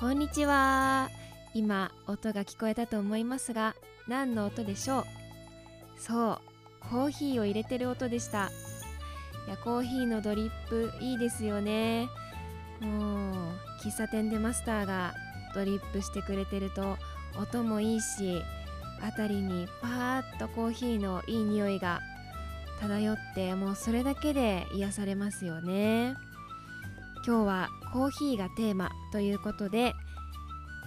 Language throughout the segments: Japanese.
こんにちは。今音が聞こえたと思いますが何の音でしょう？そうコーヒーを入れてる音でした。いやコーヒーのドリップいいですよね。もう喫茶店でマスターがドリップしてくれてると音もいいし辺りにパーッとコーヒーのいい匂いが漂ってもうそれだけで癒されますよね。今日はコーヒーがテーマということで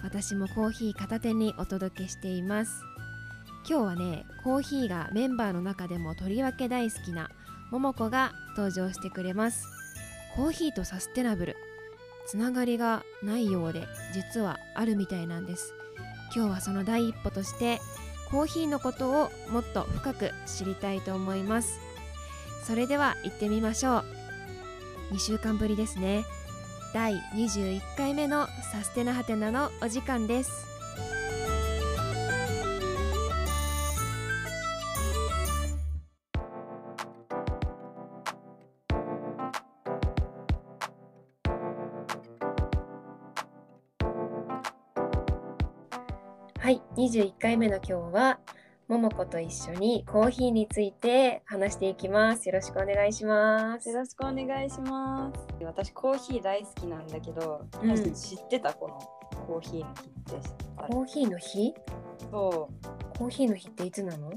私もコーヒー片手にお届けしています。今日はねコーヒーがメンバーの中でもとりわけ大好きなももこが登場してくれます。コーヒーとサステナブル。つながりがないようで実はあるみたいなんです。今日はその第一歩としてコーヒーのことをもっと深く知りたいと思います。それでは行ってみましょう。2週間ぶりですね。第21回目のサステナハテナのお時間です。はい21回目の今日はももこと一緒にコーヒーについて話していきます。よろしくお願いします。よろしくお願いします。私コーヒー大好きなんだけど、うん。知ってたこのコーヒーの日ってあコーヒーの日？そコーヒーの日っていつなの？う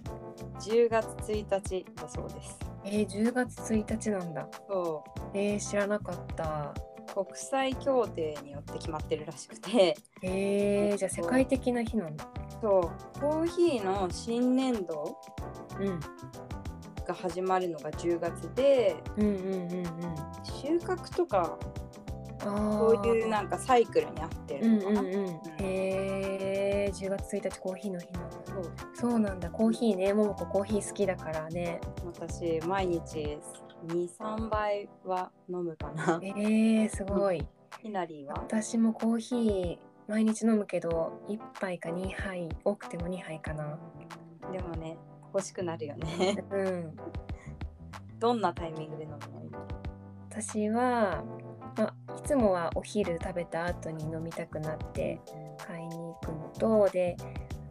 10月1日だそうです。えー、10月1日なんだ。そえー、知らなかった。う国際協定によって決まってるらしくて、えー、じゃあ世界的な日なんだそうコーヒーの新年度うんが始まるのが10月で、うんうんうんうん収穫とかあーこういうなんかサイクルに合ってうんるのかな。うんうんへえー、10月1日コーヒーの日なんだ。そうそうなんだ。コーヒーねももこコーヒー好きだからね。私毎日23杯は飲むかな。えー、すごい。ひなりは？私もコーヒー毎日飲むけど1杯か2杯多くても2杯かな。でもね欲しくなるよね。うん。どんなタイミングで飲むの？私は、まあ、いつもはお昼食べた後に飲みたくなって買いに行くのとで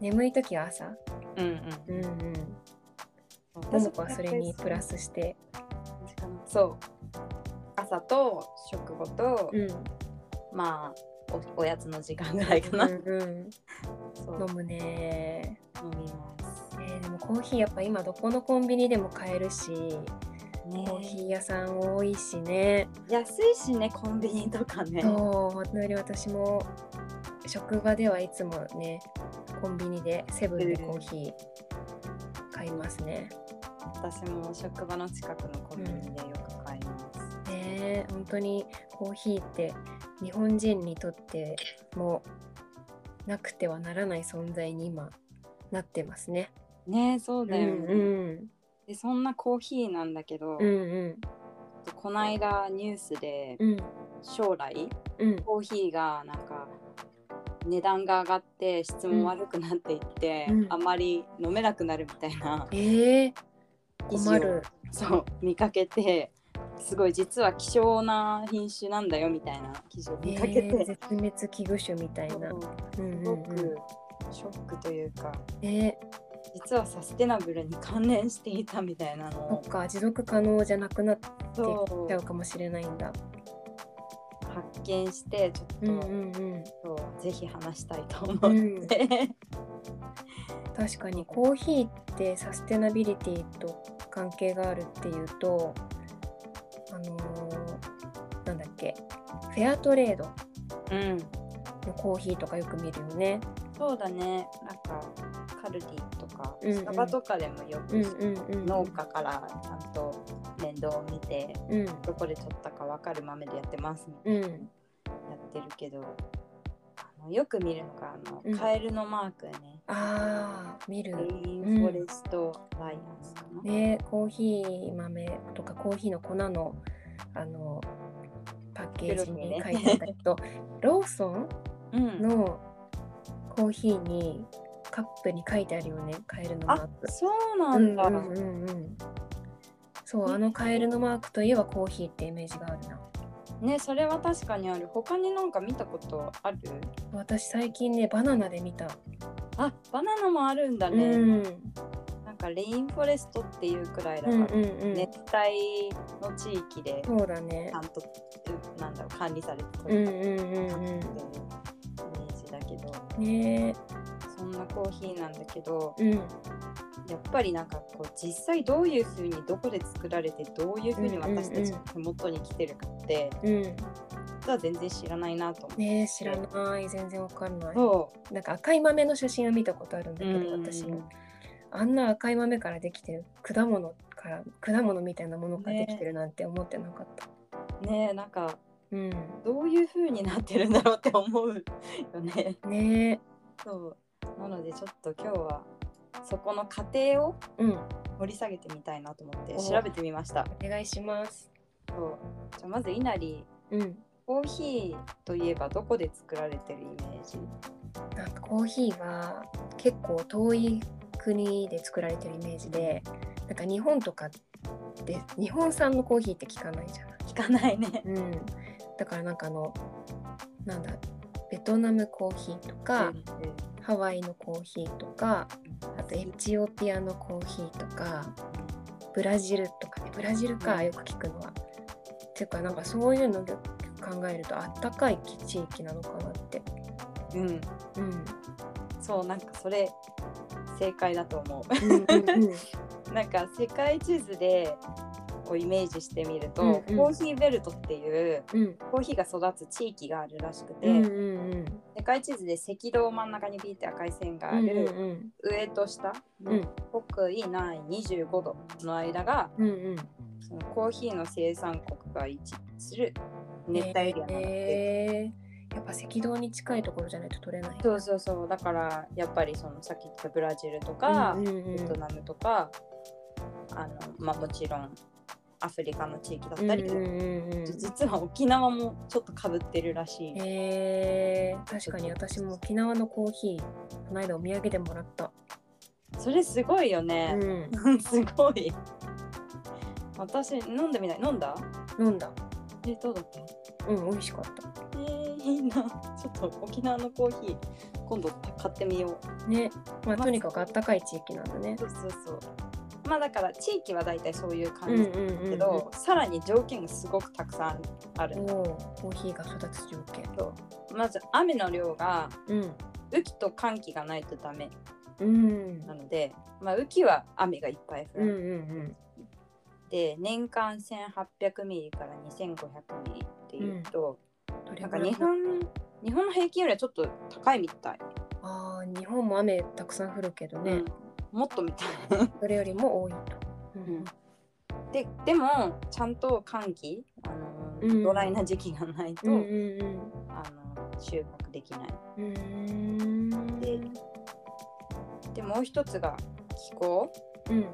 眠い時は朝。うんうん。うんうん。も私もこはそれにプラスして。そう。朝と食後と、うん。まあおおやつの時間ぐらいかな、うん飲むね。飲みます。えーでもコーヒーやっぱ今どこのコンビニでも買えるしね。コーヒー屋さん多いしね。安いしねコンビニとかね。そう。本当に私も職場ではいつもねコンビニでセブンでコーヒー買いますね。私も職場の近くのコンビニでよく買います、ねえ本当にコーヒーって日本人にとってもなくてはならない存在に今なってますね。ねそうだよね、うんでそんなコーヒーなんだけど、うんうん。この間ニュースでうん。将来うん。コーヒーがなんか値段が上がって質も悪くなっていって、うん。あまり飲めなくなるみたいなえー、困る。そう見かけてすごい実は希少な品種なんだよみたいな記事をえ見かけて、ー、絶滅危惧種みたいな。そう。うんうんすごくうんショックというかね実はサステナブルに関連していたみたいなのそをっか持続可能じゃなくなってそうちゃうかもしれないんだ。発見してちょっと、うんうんうん。そうぜひ話したいと思うん。って、確かにコーヒーってサステナビリティと関係があるっていうとフェアトレード。うん。のコーヒーとかよく見るよね。そうだね。なんかカルディとかスタバとかでもよく、うんうんうん。農家からちゃんと面倒を見てうん。どこで取ったか分かる豆でやってますみたいうん。なやってるけどあのよく見るのがあの、うん。カエルのマークね。ああ見る。レ。インフォレストライアンスかな、ねコーヒー豆とかコーヒーの粉のあのパッケージに書いてあったけど、ローソンうん。のコーヒーにカップに書いてあるよねカエルのマーあク。そうなんだ、うんうんうんうん。そうあのカエルのマークといえばコーヒーってイメージがあるな。ねそれは確かにある。他になんか見たことある？私最近ねバナナで見た、あバナナもあるんだうね、ん、なんかレインフォレストっていうくらいだうんから、うんうん熱帯の地域でそうだね。ちゃんとうなんだろう管理されてうん取れたうんうん。っていうイメージだけど、うんね。そんなコーヒーなんだけどうん。やっぱりなんかこう実際どういうふうにどこで作られてどういうふうに私たちの手元に来てるかって、うん。実は全然知らないなと思って。ね知らない。全然わかんない。そなんか赤い豆の写真は見たことあるんだけど、うん。私もあんな赤い豆からできてる果物から果物みたいなものからできてるなんて思ってなかった、うねえなんかうん。どういうふうになってるんだろうって思うよね。ね。そう。なのでちょっと今日はそこの過程をうん。掘り下げてみたいなと思ってお。調べてみました。お願いします。そう。じゃあまず稲荷うん。コーヒーといえばどこで作られてるイメージ？なんかコーヒーは結構遠い国で作られてるイメージでなんか日本とかで日本産のコーヒーって聞かないじゃない聞かないね。うん、だからなんかあのなんだベトナムコーヒーとか、うんハワイのコーヒーとかあとエチオピアのコーヒーとかブラジルとかね。ブラジルかよく聞くのは。ていうかなんかそういうので考えるとあったかい地域なのかなって。うん、うん、そうなんかそれ正解だと思う。なんか世界地図でをイメージしてみると、うんうん。コーヒーベルトっていううん。コーヒーが育つ地域があるらしくて、世界地図で赤道真ん中にピーって赤い線があうんる、うん。上と下うん。北緯南25度の間がうんうん。そのコーヒーの生産国が位置する熱帯エリアなんだって、えーやっぱ赤道に近いところじゃないと取れない。そうそうそう。だからやっぱりそのさっき言ったブラジルとか、うんうんうん。ベトナムとかあの、まあ、もちろんアフリカの地域だったり、うんうん実は沖縄もちょっとかぶってるらしい、えー、確かに私も沖縄のコーヒーこの間お土産でもらった。それすごいようね、ん、すごい。私飲んでみない？飲んだ？飲んだ。えどうだった？うん、美味しかった。なちょっと沖縄のコーヒー今度買ってみようね、まあ、まあとにかくあったかい地域なんだね。そうそうそうまあだから地域は大体そういううん感じうんうんうん。だけど、さらに条件がすごくたくさんあるコーヒーが育つ条件。そうまず雨の量がうん。雨季と寒季がないとダメうん。なので、まあ、雨季は雨がいっぱい降うんうる、んで年間1800ミリから2500ミリっていうと、なんか日本日本の平均よりはちょっと高いみたい、ああ、日本も雨たくさん降るけどね、うん。もっとみたい それよりも多いと。うんででもちゃんと寒季あの、うん。ドライな時期がないと、うんうんあの収穫できない。うん。ででもう一つが気候。うん。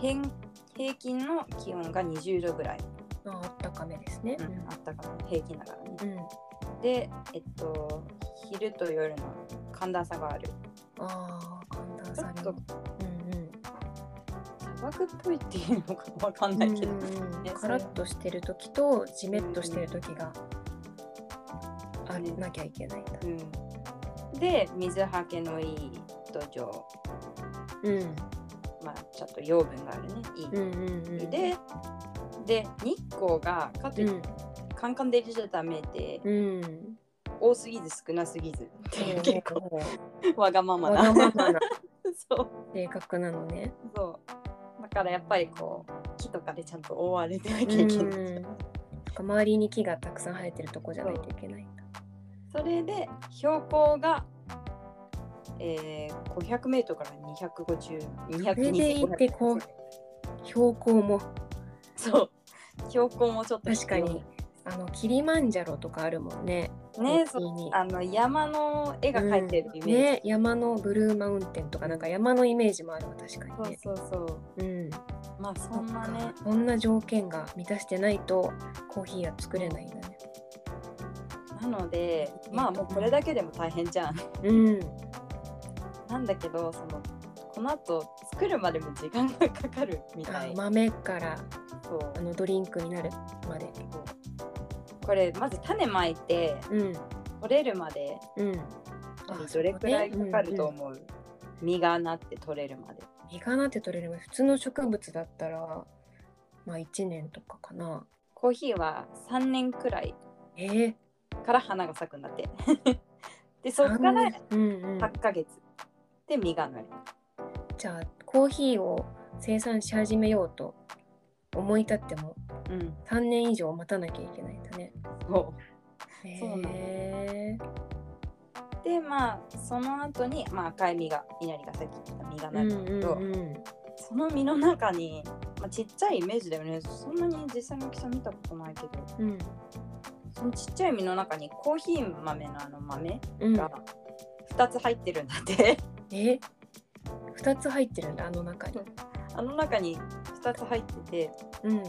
平平均の気温が20度ぐらい、ああったかめですね。うんあったかな平均だからねうん。でえっと昼と夜の寒暖差があるああ、寒暖ちょっと差にも。うん砂漠っぽいっていうのかわかんうん。ないけど、うんうんねカラッとしてる時とジメッとしてる時があうんなきゃいけないんだ。うん、で水はけのいい土壌うん。まあちょっと養分があるねいい、うんうんうん。でで日光がかといってカンカンで入れちゃダメで、うん。うん。多すぎず少なすぎず結構わがままわな そう性格なのね。そうだからやっぱりこう木とかでちゃんと覆われてなうきゃいけない、ん。なんか周りに木がたくさん生えてるとこじゃないといけないんだ。それで標高が、えー、500メートルから250、220それでいてこう標高もそう、標高もちょっと確かにあのキリマンジャロとかあるもんね。ね、あの山の絵が描いてるイメージ。うんね、山のブルーマウンテンとかなんか山のイメージもあるわ確かにね。そうそうそう。うん、まあそんなね、そんな条件が満たしてないとコーヒーは作れないんだね。なので、まあもうこれだけでも大変じゃん。うん、なんだけど、そのこの後作るまでも時間がかかるみたい。あ豆からそう。あのドリンクになるまで。これまず種まいてうん。取れるまで。うん。どれくらいかかると思う、実がなって取れるまで。実がなって取れる。普通の植物だったらまあ1年とかかな。コーヒーは3年くらいえー、から花が咲くんだって。でそっからうんうん、8ヶ月で実がなるじゃあコーヒーを生産し始めようと思い立ってもうん。3年以上待たなきゃいけないんだね。そう。へえでまあその後にまあ赤い実が稲荷がさっき言った実がうなんるんだけど、うんうんその実の中に、まあ、ちっちゃいイメージだよね。そんなに実際の大きさ見たことないけど。うん。そのちっちゃい実の中にコーヒー豆のあの豆うん。が2つ入ってるんだって、え？2つ入ってるんだあの中に。あの中に2つ入ってて。うん。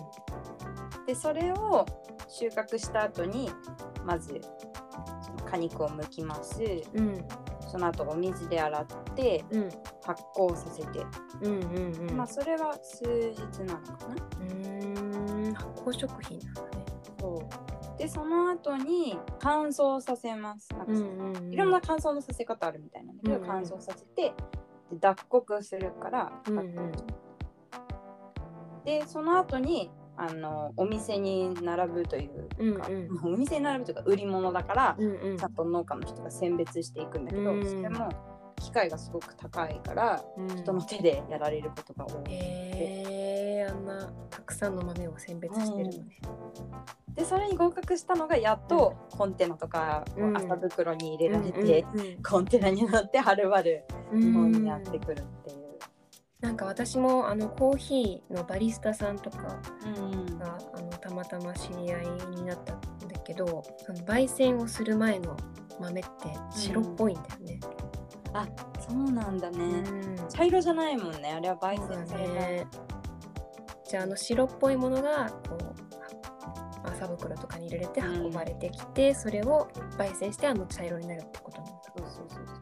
でそれを収穫した後にまずその果肉を剥きます。うん。その後お水で洗ってうん。発酵させて、うんうんうん。まあそれは数日なのかな。うーん発酵食品なんだね。そう。でその後に乾燥させます。なんかうんそうんうん。いろんな乾燥のさせ方あるみたいなんだけど、乾燥させてで脱穀するから、うんうん。でその後にあのお店に並ぶというか、うんうん。まあお店に並ぶというか売り物だから、うんうん。ちゃんと農家の人が選別していくんだけど、うんそれも機械がすごく高いからうん。人の手でやられることが多い、へえあんなたくさんの豆を選別してるのね。でそれに合格したのがやっとコンテナとかうん。麻袋に入れられて、うんうんうん。コンテナに乗ってはるばるうん。日本にやってくるっていう。なんか私もあのコーヒーのバリスタさんとかうん。があのたまたま知り合いになったんだけどその焙煎をする前の豆って白っぽいんだよね。あそうなんだね、うん。茶色じゃないもんね。あれは焙煎された、ね。じゃああの白っぽいものがこう麻袋とかに入れて運ばれてきて、それを焙煎してあの茶色になるってことなんだ。そうそうそうそう。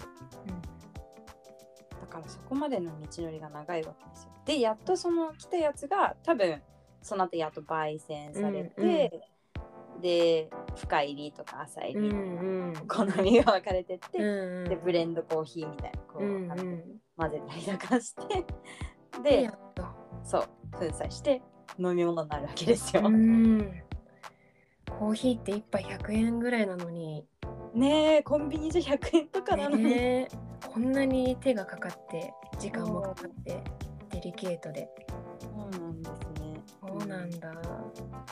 だからそこまでの道のりが長いわけですよ。でやっとその来たやつが多分その後やっと焙煎されて、うんうん。で深入りとか浅入うんりとか、うん好みが分かれてって、うんでブレンドコーヒーみたいなこう、うんうん。混ぜたりとかしてででやっとそう粉砕して飲み物になるわけですよ。うん。コーヒーって1杯100円ぐらいなのに、ねえコンビニじゃ100円とかなのに、ねえ。こんなに手がかかって時間もかかってデリケートで。そうなんですね。そうなんだ。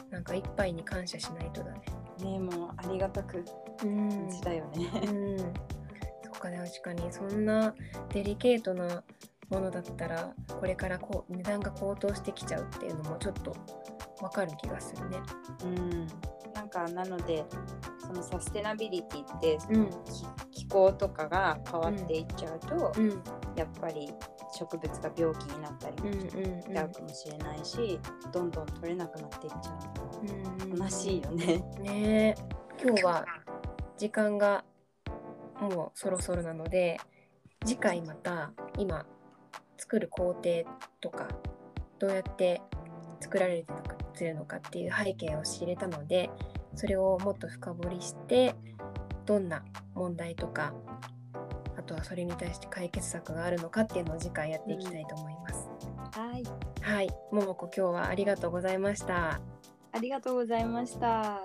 なんか1杯に感謝しないとだね。ねえもうありがたくうん。感じだよね。うん。そっかね確かにそんなデリケートなものだったらこれからこう値段が高騰してきちゃうっていうのもちょっとわかる気がするね。うん、なんかなのでそのサステナビリティってそうん。の気気候とかが変わっていっちゃうと、うん。やっぱり植物が病気になったりうんもしうん。ちゃうかもしれないし、どんどん取れなくなっていっちゃううん悲しいよね。ねえ。今日は時間がもうそろそろなので次回また今作る工程とかどうやって作られてるのかっていう背景を知れたのでそれをもっと深掘りしてどんな問題とかあとはそれに対して解決策があるのかっていうのを次回やっていきたいと思います。はい、はい、ももこ今日はありがとうございました。ありがとうございました。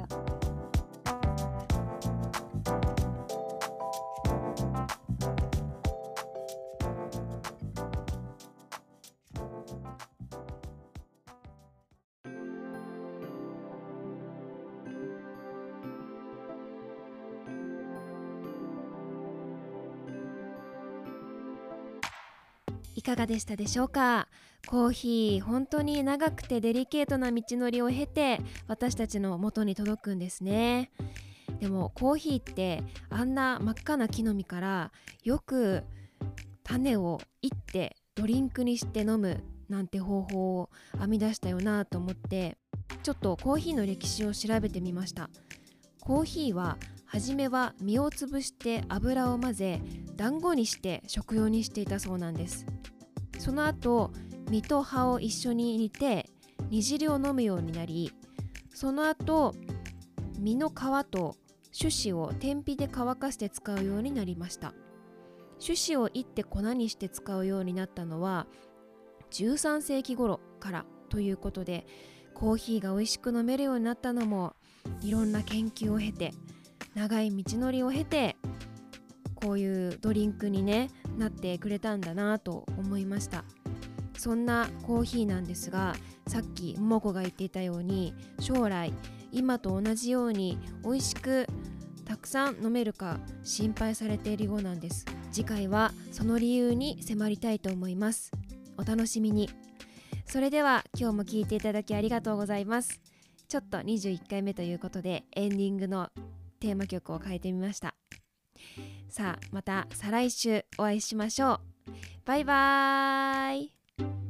かがでしたでしょうか？コーヒー本当に長くてデリケートな道のりを経て私たちの元に届くんですね。でもコーヒーってあんな真っ赤な木の実からよく種をいってドリンクにして飲むなんて方法を編み出したよなと思ってちょっとコーヒーの歴史を調べてみました。コーヒーは初めは実を潰して油を混ぜ団子にして食用にしていたそうなんです。その後実と葉を一緒に煮て煮汁を飲むようになりその後実の皮と種子を天日で乾かして使うようになりました。種子をいって粉にして使うようになったのは13世紀頃からということでコーヒーが美味しく飲めるようになったのもいろんな研究を経て長い道のりを経てこういうドリンクにねなってくれたんだなと思いました。そんなコーヒーなんですがさっき桃子が言っていたように将来今と同じように美味しくたくさん飲めるか心配されているようなんです。次回はその理由に迫りたいと思います。お楽しみに。それでは今日も聴いていただきありがとうございます。ちょっと21回目ということでエンディングのテーマ曲を変えてみました。さあまた再来週お会いしましょう。バイバーイ。